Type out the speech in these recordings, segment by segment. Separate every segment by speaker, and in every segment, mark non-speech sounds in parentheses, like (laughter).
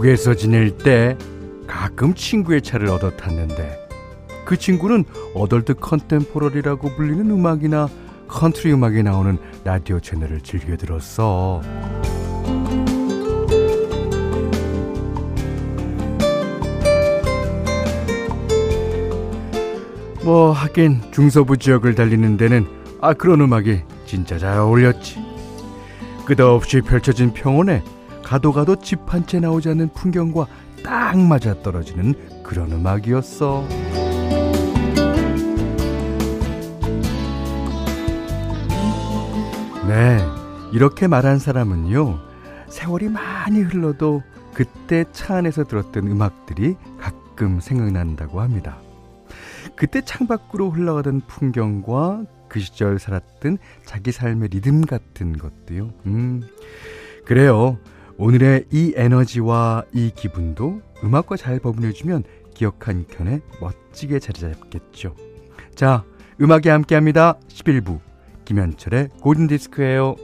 Speaker 1: 미국에서 지낼 때 가끔 친구의 차를 얻어 탔는데 그 친구는 adult contemporary라고 불리는 음악이나 컨트리 음악이 나오는 라디오 채널을 즐겨 들었어. 뭐 하긴 중서부 지역을 달리는 데는 아 그런 음악이 진짜 잘 어울렸지. 끝없이 펼쳐진 평원에 가도 가도 집 한 채 나오지 않는 풍경과 딱 맞아 떨어지는 그런 음악이었어. 네, 이렇게 말한 사람은요, 세월이 많이 흘러도 그때 차 안에서 들었던 음악들이 가끔 생각난다고 합니다. 그때 창밖으로 흘러가던 풍경과 그 시절 살았던 자기 삶의 리듬 같은 것도요. 음, 그래요. 오늘의 이 에너지와 이 기분도 음악과 잘 버무려주면 기억 한 켠에 멋지게 자리 잡겠죠. 자, 음악이 함께 합니다. 11부. 김현철의 골든디스크예요.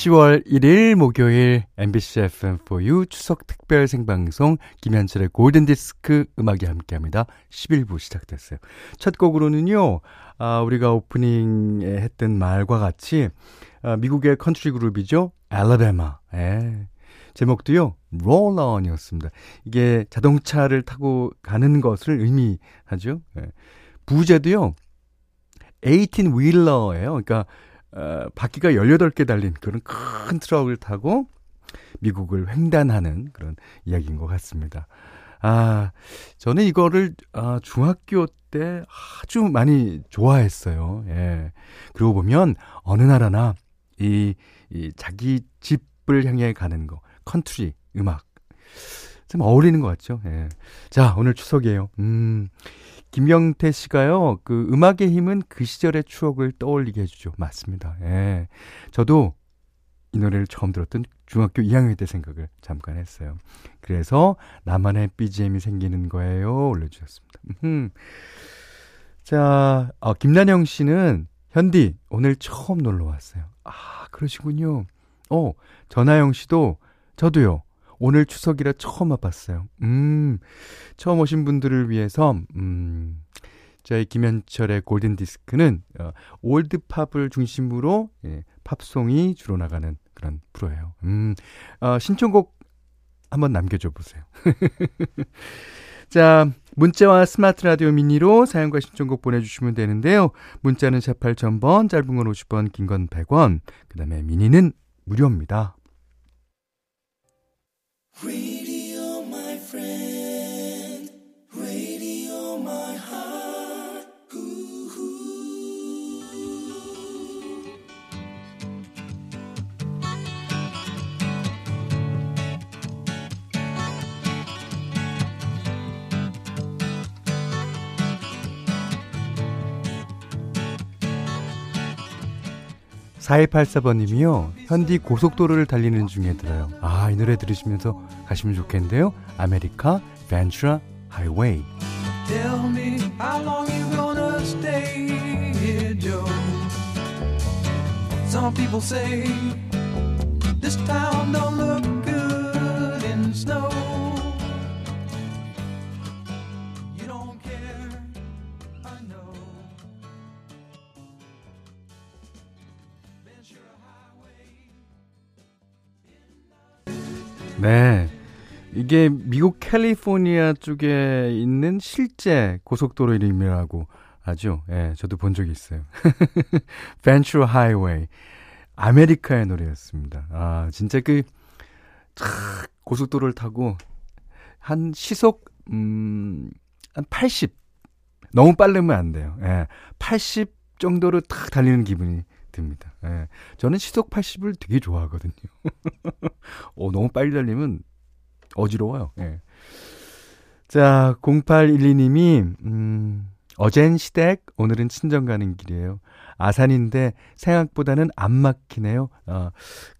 Speaker 1: 10월 1일 목요일 MBC FM4U 추석 특별 생방송 김현철의 골든디스크 음악이 함께합니다. 11부 시작됐어요. 첫 곡으로는요, 아, 우리가 오프닝에 했던 말과 같이 아, 미국의 컨트리 그룹이죠. 앨라배마. 예. 제목도요, Roll On이었습니다. 이게 자동차를 타고 가는 것을 의미하죠. 예. 부제도요, 18wheeler예요. 그러니까 어, 바퀴가 18개 달린 그런 큰 트럭을 타고 미국을 횡단하는 그런 이야기인 것 같습니다. 아, 저는 이거를 아, 중학교 때 아주 많이 좋아했어요. 예. 그러고 보면 어느 나라나 이, 이 자기 집을 향해 가는 거, 컨트리 음악 좀 어울리는 것 같죠. 예. 자, 오늘 추석이에요. 음. 김영태 씨가요, 그 음악의 힘은 그 시절의 추억을 떠올리게 해주죠. 맞습니다. 예. 저도 이 노래를 처음 들었던 중학교 2학년 때 생각을 잠깐 했어요. 그래서 나만의 BGM이 생기는 거예요. 올려주셨습니다. 음. 자, 어, 김난영 씨는 현디 오늘 처음 놀러 왔어요. 아, 그러시군요. 어, 전하영 씨도 저도요. 오늘 추석이라 처음 와봤어요. 음, 처음 오신 분들을 위해서, 음, 저희 김현철의 골든 디스크는, 어, 올드 팝을 중심으로, 예, 팝송이 주로 나가는 그런 프로예요. 음, 어, 신청곡 한번 남겨줘 보세요. (laughs) 자, 문자와 스마트 라디오 미니로 사연과 신청곡 보내주시면 되는데요. 문자는 샵 8000번, 짧은 건 50원, 긴 건 100원, 그 다음에 미니는 무료입니다. Green. 4284번님이요. 현디 고속도로를 달리는 중에 들어요. 아, 이 노래 들으시면서 가시면 좋겠는데요. 아메리카 벤츄라 하이웨이. Tell me how long you gonna stay here, Joe. Some people say this town don't look good in snow. 네. 이게 미국 캘리포니아 쪽에 있는 실제 고속도로 이름이라고 하죠. 예, 저도 본 적이 있어요. (laughs) 벤츄 하이웨이. 아메리카의 노래였습니다. 아, 진짜 그, 고속도로를 타고 한 시속 음, 한 80. 너무 빠르면 안 돼요. 예. 80 정도로 탁 달리는 기분이 듭니다. 예. 저는 시속 80을 되게 좋아하거든요. (laughs) 어, 너무 빨리 달리면 어지러워요. 예. 자, 0812님이, 음, 어젠 시댁, 오늘은 친정 가는 길이에요. 아산인데 생각보다는 안 막히네요. 어,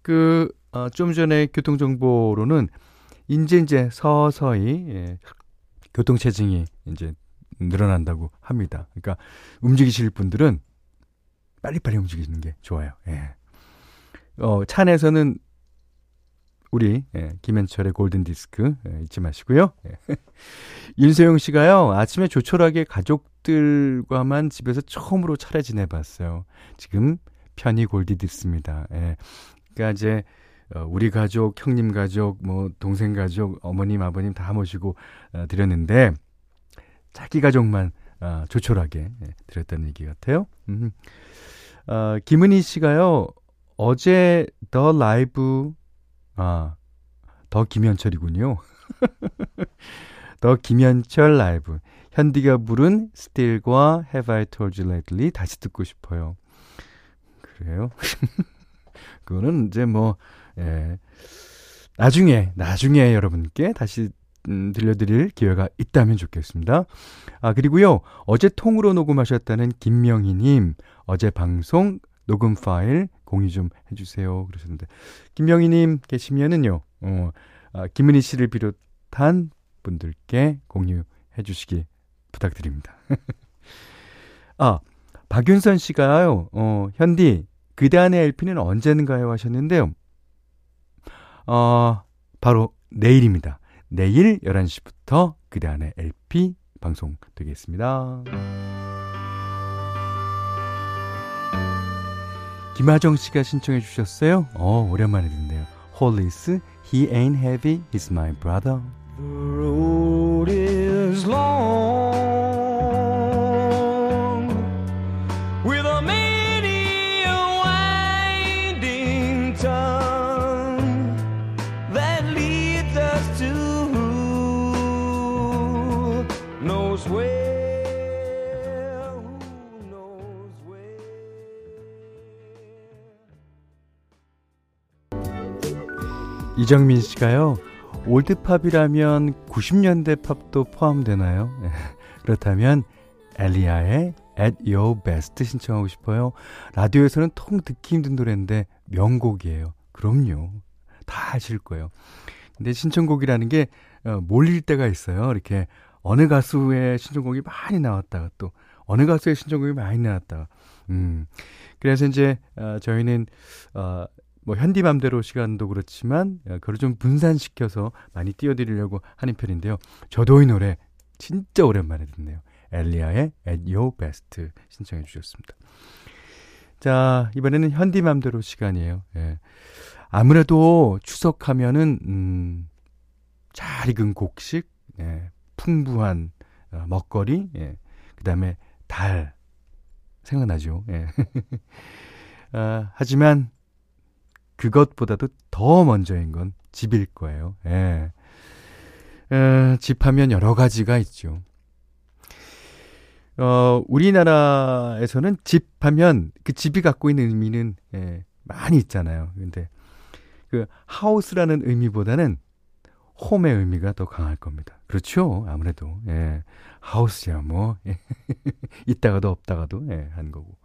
Speaker 1: 그, 어, 좀 전에 교통정보로는 이제 이제 서서히, 예, 교통체증이 이제 늘어난다고 합니다. 그러니까 움직이실 분들은 빨리빨리 움직이는 게 좋아요. 예. 어, 차 안에서는 우리 예, 김현철의 골든 디스크 예, 잊지 마시고요. 예. (laughs) 윤세영 씨가요 아침에 조촐하게 가족들과만 집에서 처음으로 차례 지내봤어요. 지금 편히 골디 듣습니다. 예. 그러니까 이제 어, 우리 가족, 형님 가족, 뭐 동생 가족, 어머님, 아버님 다 모시고 어, 드렸는데 자기 가족만 어, 조촐하게 예, 드렸다는 얘기 같아요. 음. 어, 김은희 씨가요 어제 더 라이브 아, 더 김현철이군요. (laughs) 더 김현철 라이브. 현디가 부른 스틸과 Have I Told You Lately 다시 듣고 싶어요. 그래요? (laughs) 그거는 이제 뭐, 예. 나중에, 나중에 여러분께 다시 음, 들려드릴 기회가 있다면 좋겠습니다. 아, 그리고요, 어제 통으로 녹음하셨다는 김명희님, 어제 방송 녹음 파일 공유 좀 해주세요. 그러셨는데, 김명희님 계시면은요, 어, 아, 김은희 씨를 비롯한 분들께 공유해 주시기 부탁드립니다. (laughs) 아, 박윤선 씨가요, 어, 현디, 그다음의 LP는 언제인가요? 하셨는데요. 어, 바로 내일입니다. 내일 11시부터 그다음의 LP 방송 되겠습니다. 김하정 씨가 신청해 주셨어요. 어, 오랜만에 듣네요. 홀리스, He Ain't Heavy, He's My Brother. 이정민 씨가요. 올드팝이라면 90년대 팝도 포함되나요? (laughs) 그렇다면 엘리아의 At Your Best 신청하고 싶어요. 라디오에서는 통 듣기 힘든 노래인데 명곡이에요. 그럼요. 다 아실 거예요. 근데 신청곡이라는 게 어, 몰릴 때가 있어요. 이렇게 어느 가수의 신청곡이 많이 나왔다가 또 어느 가수의 신청곡이 많이 나왔다가 음. 그래서 이제 어, 저희는 어, 뭐 현디맘대로 시간도 그렇지만 어, 그걸 좀 분산시켜서 많이 띄워드리려고 하는 편인데요. 저도 이 노래 진짜 오랜만에 듣네요. 엘리아의 At Your Best 신청해 주셨습니다. 자 이번에는 현디맘대로 시간이에요. 예. 아무래도 추석하면은 음, 잘 익은 곡식, 예, 풍부한 어, 먹거리, 예, 그다음에 달 생각나죠. 예. (laughs) 아, 하지만 그것보다도 더 먼저인 건 집일 거예요. 예. 에, 집 하면 여러 가지가 있죠. 어, 우리나라에서는 집 하면 그 집이 갖고 있는 의미는 예, 많이 있잖아요. 근데 그 하우스라는 의미보다는 홈의 의미가 더 강할 겁니다. 그렇죠. 아무래도 예. 하우스야 뭐 예. (laughs) 있다가도 없다가도 예, 한 거고.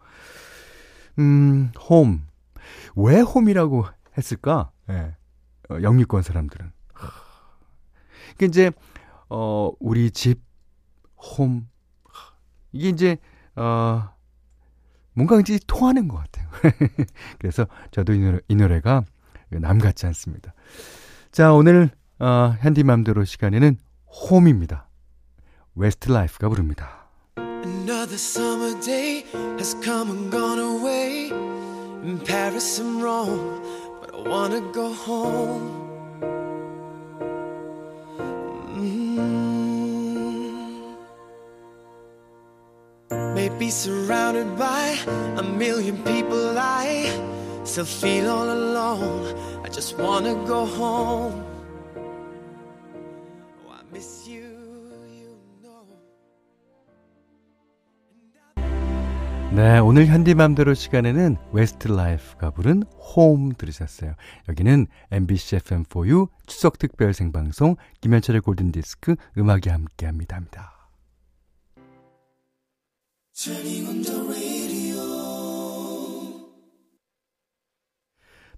Speaker 1: 음, 홈. 왜 홈이라고 했을까? 예. 어, 영미권 사람들은. 그 이제 어 우리 집 홈. 이게 이제 어 뭔가 이제 통하는 것 같아요. (laughs) 그래서 저도 이, 노래, 이 노래가 남 같지 않습니다. 자, 오늘 어, 현디맘대로 시간에는 홈입니다. 웨스트 라이프가 부릅니다. Another summer day has come and gone away. In Paris, I'm wrong, but I wanna go home. Mm. Maybe surrounded by a million people, I still feel all alone. I just wanna go home. 네, 오늘 현디맘대로 시간에는 웨스트라이프가 부른 홈 들으셨어요. 여기는 MBC FM4U 추석 특별 생방송 김현철의 골든 디스크 음악이 함께합니다. 합니다.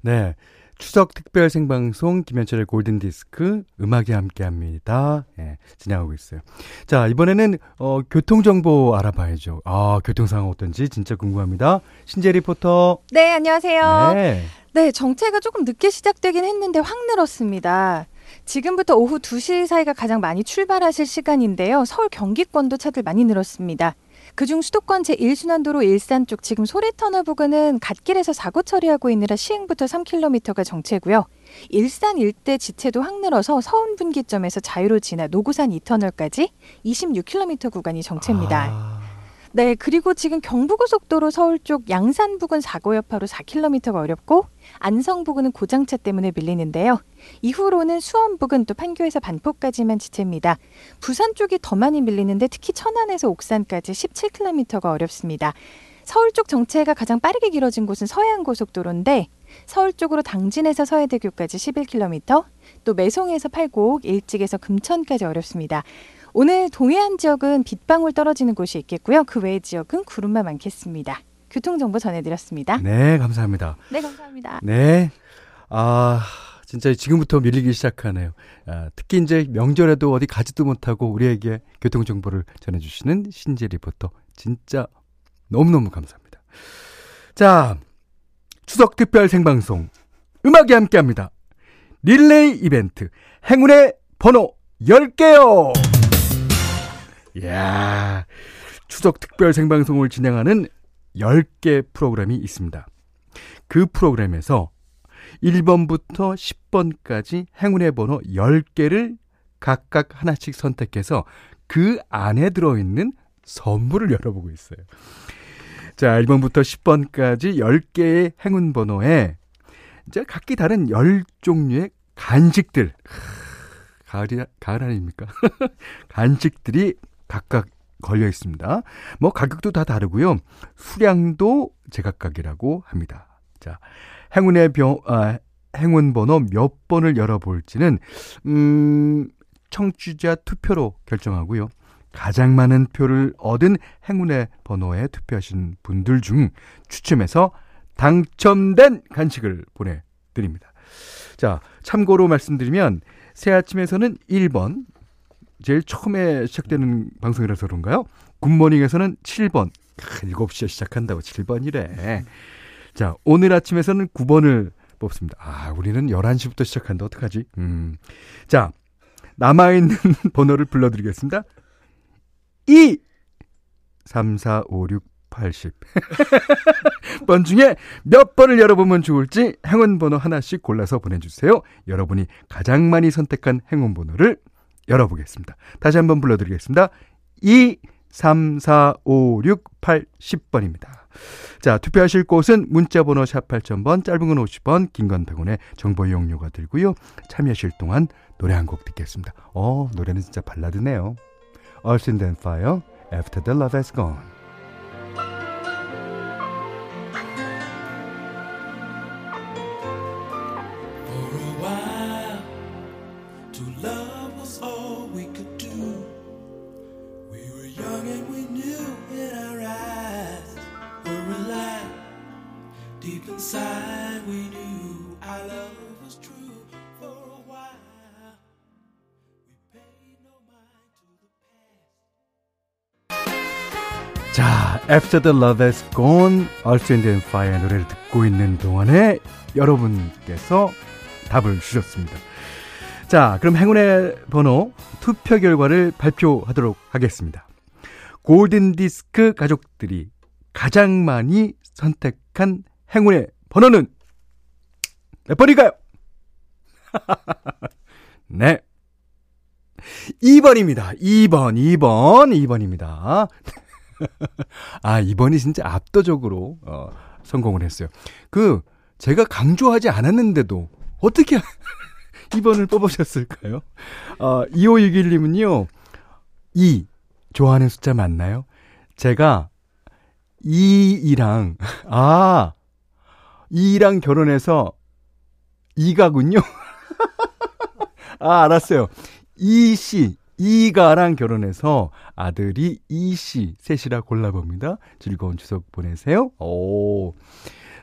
Speaker 1: 네. 추석 특별 생방송 김현철의 골든 디스크 음악이 함께 합니다. 예, 진행하고 있어요. 자, 이번에는 어 교통 정보 알아봐야죠. 아, 교통 상황 어떤지 진짜 궁금합니다. 신재 리포터.
Speaker 2: 네, 안녕하세요. 네. 네, 정체가 조금 늦게 시작되긴 했는데 확 늘었습니다. 지금부터 오후 2시 사이가 가장 많이 출발하실 시간인데요. 서울 경기권도 차들 많이 늘었습니다. 그중 수도권 제1순환도로 일산 쪽 지금 소래터널 부근은 갓길에서 사고 처리하고 있느라 시흥부터 3km가 정체고요. 일산 일대 지체도 확 늘어서 서운 분기점에서 자유로 지나 노구산 2터널까지 26km 구간이 정체입니다. 아... 네, 그리고 지금 경부고속도로 서울 쪽 양산 부근 사고 여파로 4km가 어렵고 안성 부근은 고장차 때문에 밀리는데요. 이후로는 수원 부근 또 판교에서 반포까지만 지체입니다. 부산 쪽이 더 많이 밀리는데 특히 천안에서 옥산까지 17km가 어렵습니다. 서울 쪽 정체가 가장 빠르게 길어진 곳은 서해안고속도로인데 서울 쪽으로 당진에서 서해대교까지 11km, 또 매송에서 팔곡, 일찍에서 금천까지 어렵습니다. 오늘 동해안 지역은 빗방울 떨어지는 곳이 있겠고요. 그 외의 지역은 구름만 많겠습니다. 교통정보 전해드렸습니다.
Speaker 1: 네, 감사합니다.
Speaker 2: 네, 감사합니다.
Speaker 1: 네. 아, 진짜 지금부터 밀리기 시작하네요. 아, 특히 이제 명절에도 어디 가지도 못하고 우리에게 교통정보를 전해주시는 신재 리포터. 진짜 너무너무 감사합니다. 자, 추석 특별 생방송. 음악이 함께 합니다. 릴레이 이벤트. 행운의 번호 10개요! 이야, 추석 특별 생방송을 진행하는 10개 프로그램이 있습니다. 그 프로그램에서 1번부터 10번까지 행운의 번호 10개를 각각 하나씩 선택해서 그 안에 들어있는 선물을 열어보고 있어요. 자, 1번부터 10번까지 10개의 행운 번호에 이제 각기 다른 10종류의 간식들. 가을이, 가을 아닙니까? (laughs) 간식들이 각각 걸려 있습니다. 뭐 가격도 다 다르고요. 수량도 제각각이라고 합니다. 자, 행운의 병, 아, 행운 번호 몇 번을 열어볼지는, 음, 청취자 투표로 결정하고요. 가장 많은 표를 얻은 행운의 번호에 투표하신 분들 중 추첨해서 당첨된 간식을 보내드립니다. 자, 참고로 말씀드리면, 새 아침에서는 1번, 제일 처음에 시작되는 방송이라서 그런가요? 굿모닝에서는 7번. 7시에 시작한다고 7번이래. 자, 오늘 아침에서는 9번을 뽑습니다. 아, 우리는 11시부터 시작한다. 어떡하지? 음. 자, 남아있는 (laughs) 번호를 불러드리겠습니다. 2, 3, 4, 5, 6, 80. 번 중에 몇 번을 열어보면 좋을지 행운 번호 하나씩 골라서 보내주세요. 여러분이 가장 많이 선택한 행운 번호를 열어보겠습니다. 다시 한번 불러드리겠습니다. 2, 3, 4, 5, 6, 8, 10번입니다. 자, 투표하실 곳은 문자번호 샵 8000번, 짧은 건 50원, 긴 건 100원의 정보 이용료가 들고요. 참여하실 동안 노래 한 곡 듣겠습니다. 어, 노래는 진짜 발라드네요. Earth, and Fire, After the Love Has Gone. 자, After the Love Has Gone, Earth, Wind and Fire 노래를 듣고 있는 동안에 여러분께서 답을 주셨습니다. 자, 그럼 행운의 번호 투표 결과를 발표하도록 하겠습니다. 골든디스크 가족들이 가장 많이 선택한 행운의 번호는 몇 번일까요? (laughs) 네. 2번입니다. 2번, 2번, 2번입니다. (laughs) 아, 이번이 진짜 압도적으로, 어, 성공을 했어요. 그, 제가 강조하지 않았는데도, 어떻게 (laughs) 2번을 뽑으셨을까요? 어, 2561님은요, 2, 좋아하는 숫자 맞나요? 제가 이이랑, 아, 이랑 결혼해서 이가군요. (laughs) 아, 알았어요. 이 씨, 이가랑 결혼해서 아들이 이 씨, 셋이라 골라봅니다. 즐거운 추석 보내세요. 오.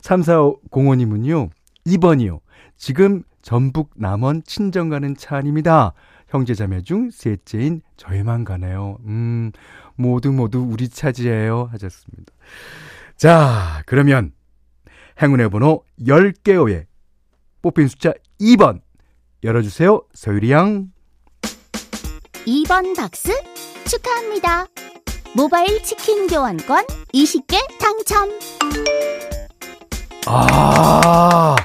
Speaker 1: 3405님은요, 2번이요. 지금 전북 남원 친정 가는 차 아닙니다. 형제자매 중 셋째인 저희만 가네요. 음, 모두 모두 우리 차지예요. 하셨습니다. 자, 그러면 행운의 번호 10개 호에 뽑힌 숫자 2번 열어주세요. 서유리 양.
Speaker 3: 2번 박스 축하합니다. 모바일 치킨 교환권 20개 당첨.
Speaker 1: 아,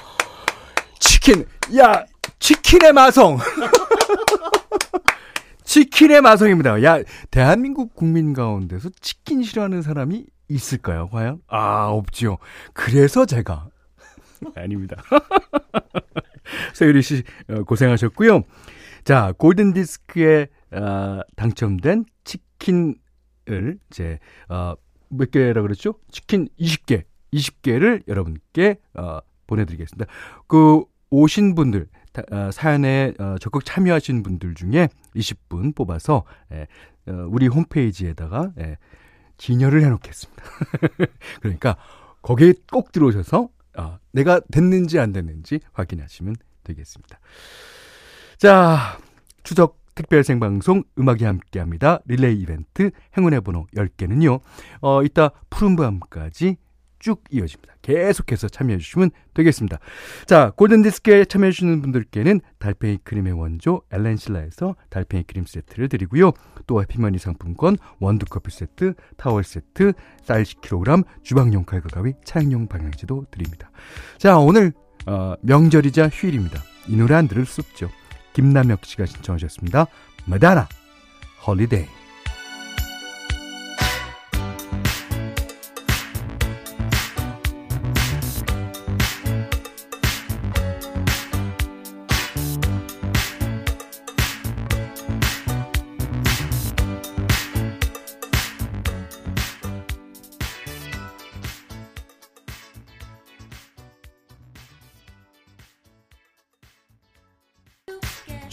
Speaker 1: 치킨. 야, 치킨의 마성. (laughs) 치킨의 마성입니다. 야, 대한민국 국민 가운데서 치킨 싫어하는 사람이 있을까요, 과연? 아, 없지요. 그래서 제가. (laughs) 아닙니다. (laughs) 서유리 씨, 어, 고생하셨고요. 자, 골든디스크에 어, 당첨된 치킨을 이제, 어, 몇 개라 그랬죠? 치킨 20개, 20개를 여러분께 어, 보내드리겠습니다. 그 오신 분들, 어, 사연에 어, 적극 참여하신 분들 중에 20분 뽑아서 예, 어, 우리 홈페이지에다가 예, 진열을 해놓겠습니다. (laughs) 그러니까 거기에 꼭 들어오셔서 아, 내가 됐는지 안 됐는지 확인하시면 되겠습니다. 자, 추석 특별 생방송 음악이 함께합니다. 릴레이 이벤트 행운의 번호 10개는요. 어, 이따 푸른밤까지 쭉 이어집니다. 계속해서 참여해 주시면 되겠습니다. 자, 골든디스크에 참여해 주시는 분들께는 달팽이 크림의 원조 엘렌실라에서 달팽이 크림 세트를 드리고요. 또 해피머니 상품권, 원두커피 세트, 타월 세트, 쌀 10kg, 주방용 칼과 가위, 차량용 방향제도 드립니다. 자, 오늘 어, 명절이자 휴일입니다. 이 노래 안 들을 수 없죠. 김남혁 씨가 신청하셨습니다. 마돈나 Holiday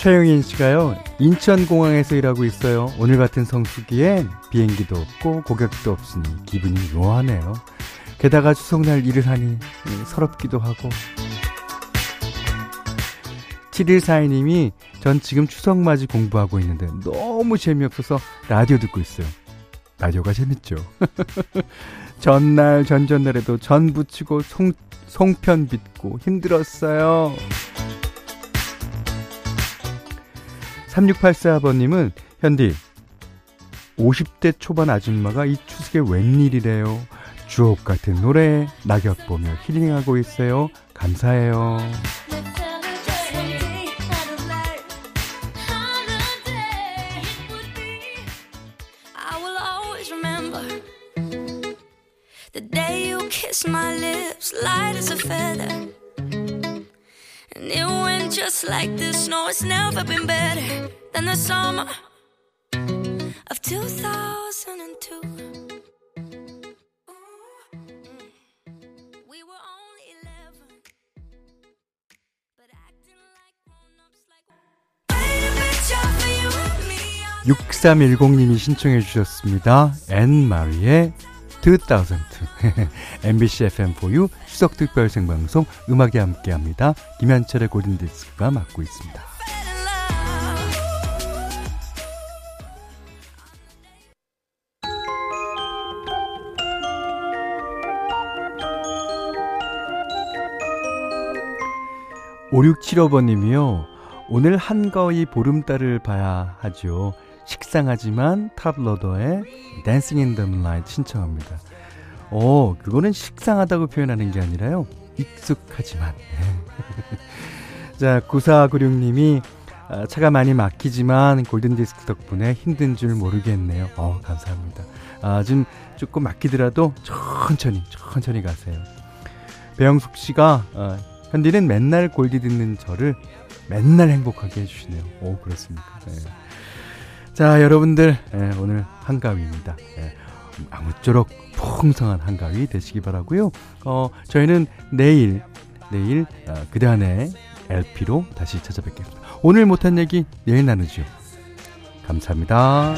Speaker 1: 최영인 씨가요, 인천공항에서 일하고 있어요. 오늘 같은 성수기엔 비행기도 없고 고객도 없으니 기분이 묘하네요. 게다가 추석날 일을 하니 서럽기도 하고. 7142님이 전 지금 추석 맞이 공부하고 있는데 너무 재미없어서 라디오 듣고 있어요. 라디오가 재밌죠. (laughs) 전날, 전전날에도 전 붙이고 송, 송편 빚고 힘들었어요. 3684번님은 현디 50대 초반 아줌마가 이 추석에 웬일이래요. 주옥 같은 노래 낙엽 보며 힐링하고 있어요. 감사해요. No, it's never been better than the summer of 2002. We were only 11, but acting like grown-ups like 6310님이 신청해 주셨습니다. 앤 마리의 2000 MBC FM4U 추석 특별 생방송 음악이 함께합니다. 김현철의 고든디스크가 맡고 있습니다. 오육칠오번님이요 오늘 한거의 보름달을 봐야 하죠. 식상하지만 탑로더의 댄싱 인 더 문라이트 신청합니다. 어, 그거는 식상하다고 표현하는 게 아니라요. 익숙하지만. (laughs) 자, 9496님이 아, 차가 많이 막히지만 골든디스크 덕분에 힘든 줄 모르겠네요. 어, 감사합니다. 아, 좀 조금 막히더라도 천천히, 천천히 가세요. 배영숙 씨가, 어, 현디는 맨날 골디 듣는 저를 맨날 행복하게 해주시네요. 오, 그렇습니까. 네. 자, 여러분들, 예, 오늘 한가위입니다. 예, 아무쪼록 풍성한 한가위 되시기 바라고요. 어, 저희는 내일 내일 어, 그대안의 LP로 다시 찾아뵙겠습니다. 오늘 못한 얘기 내일 나누죠. 감사합니다.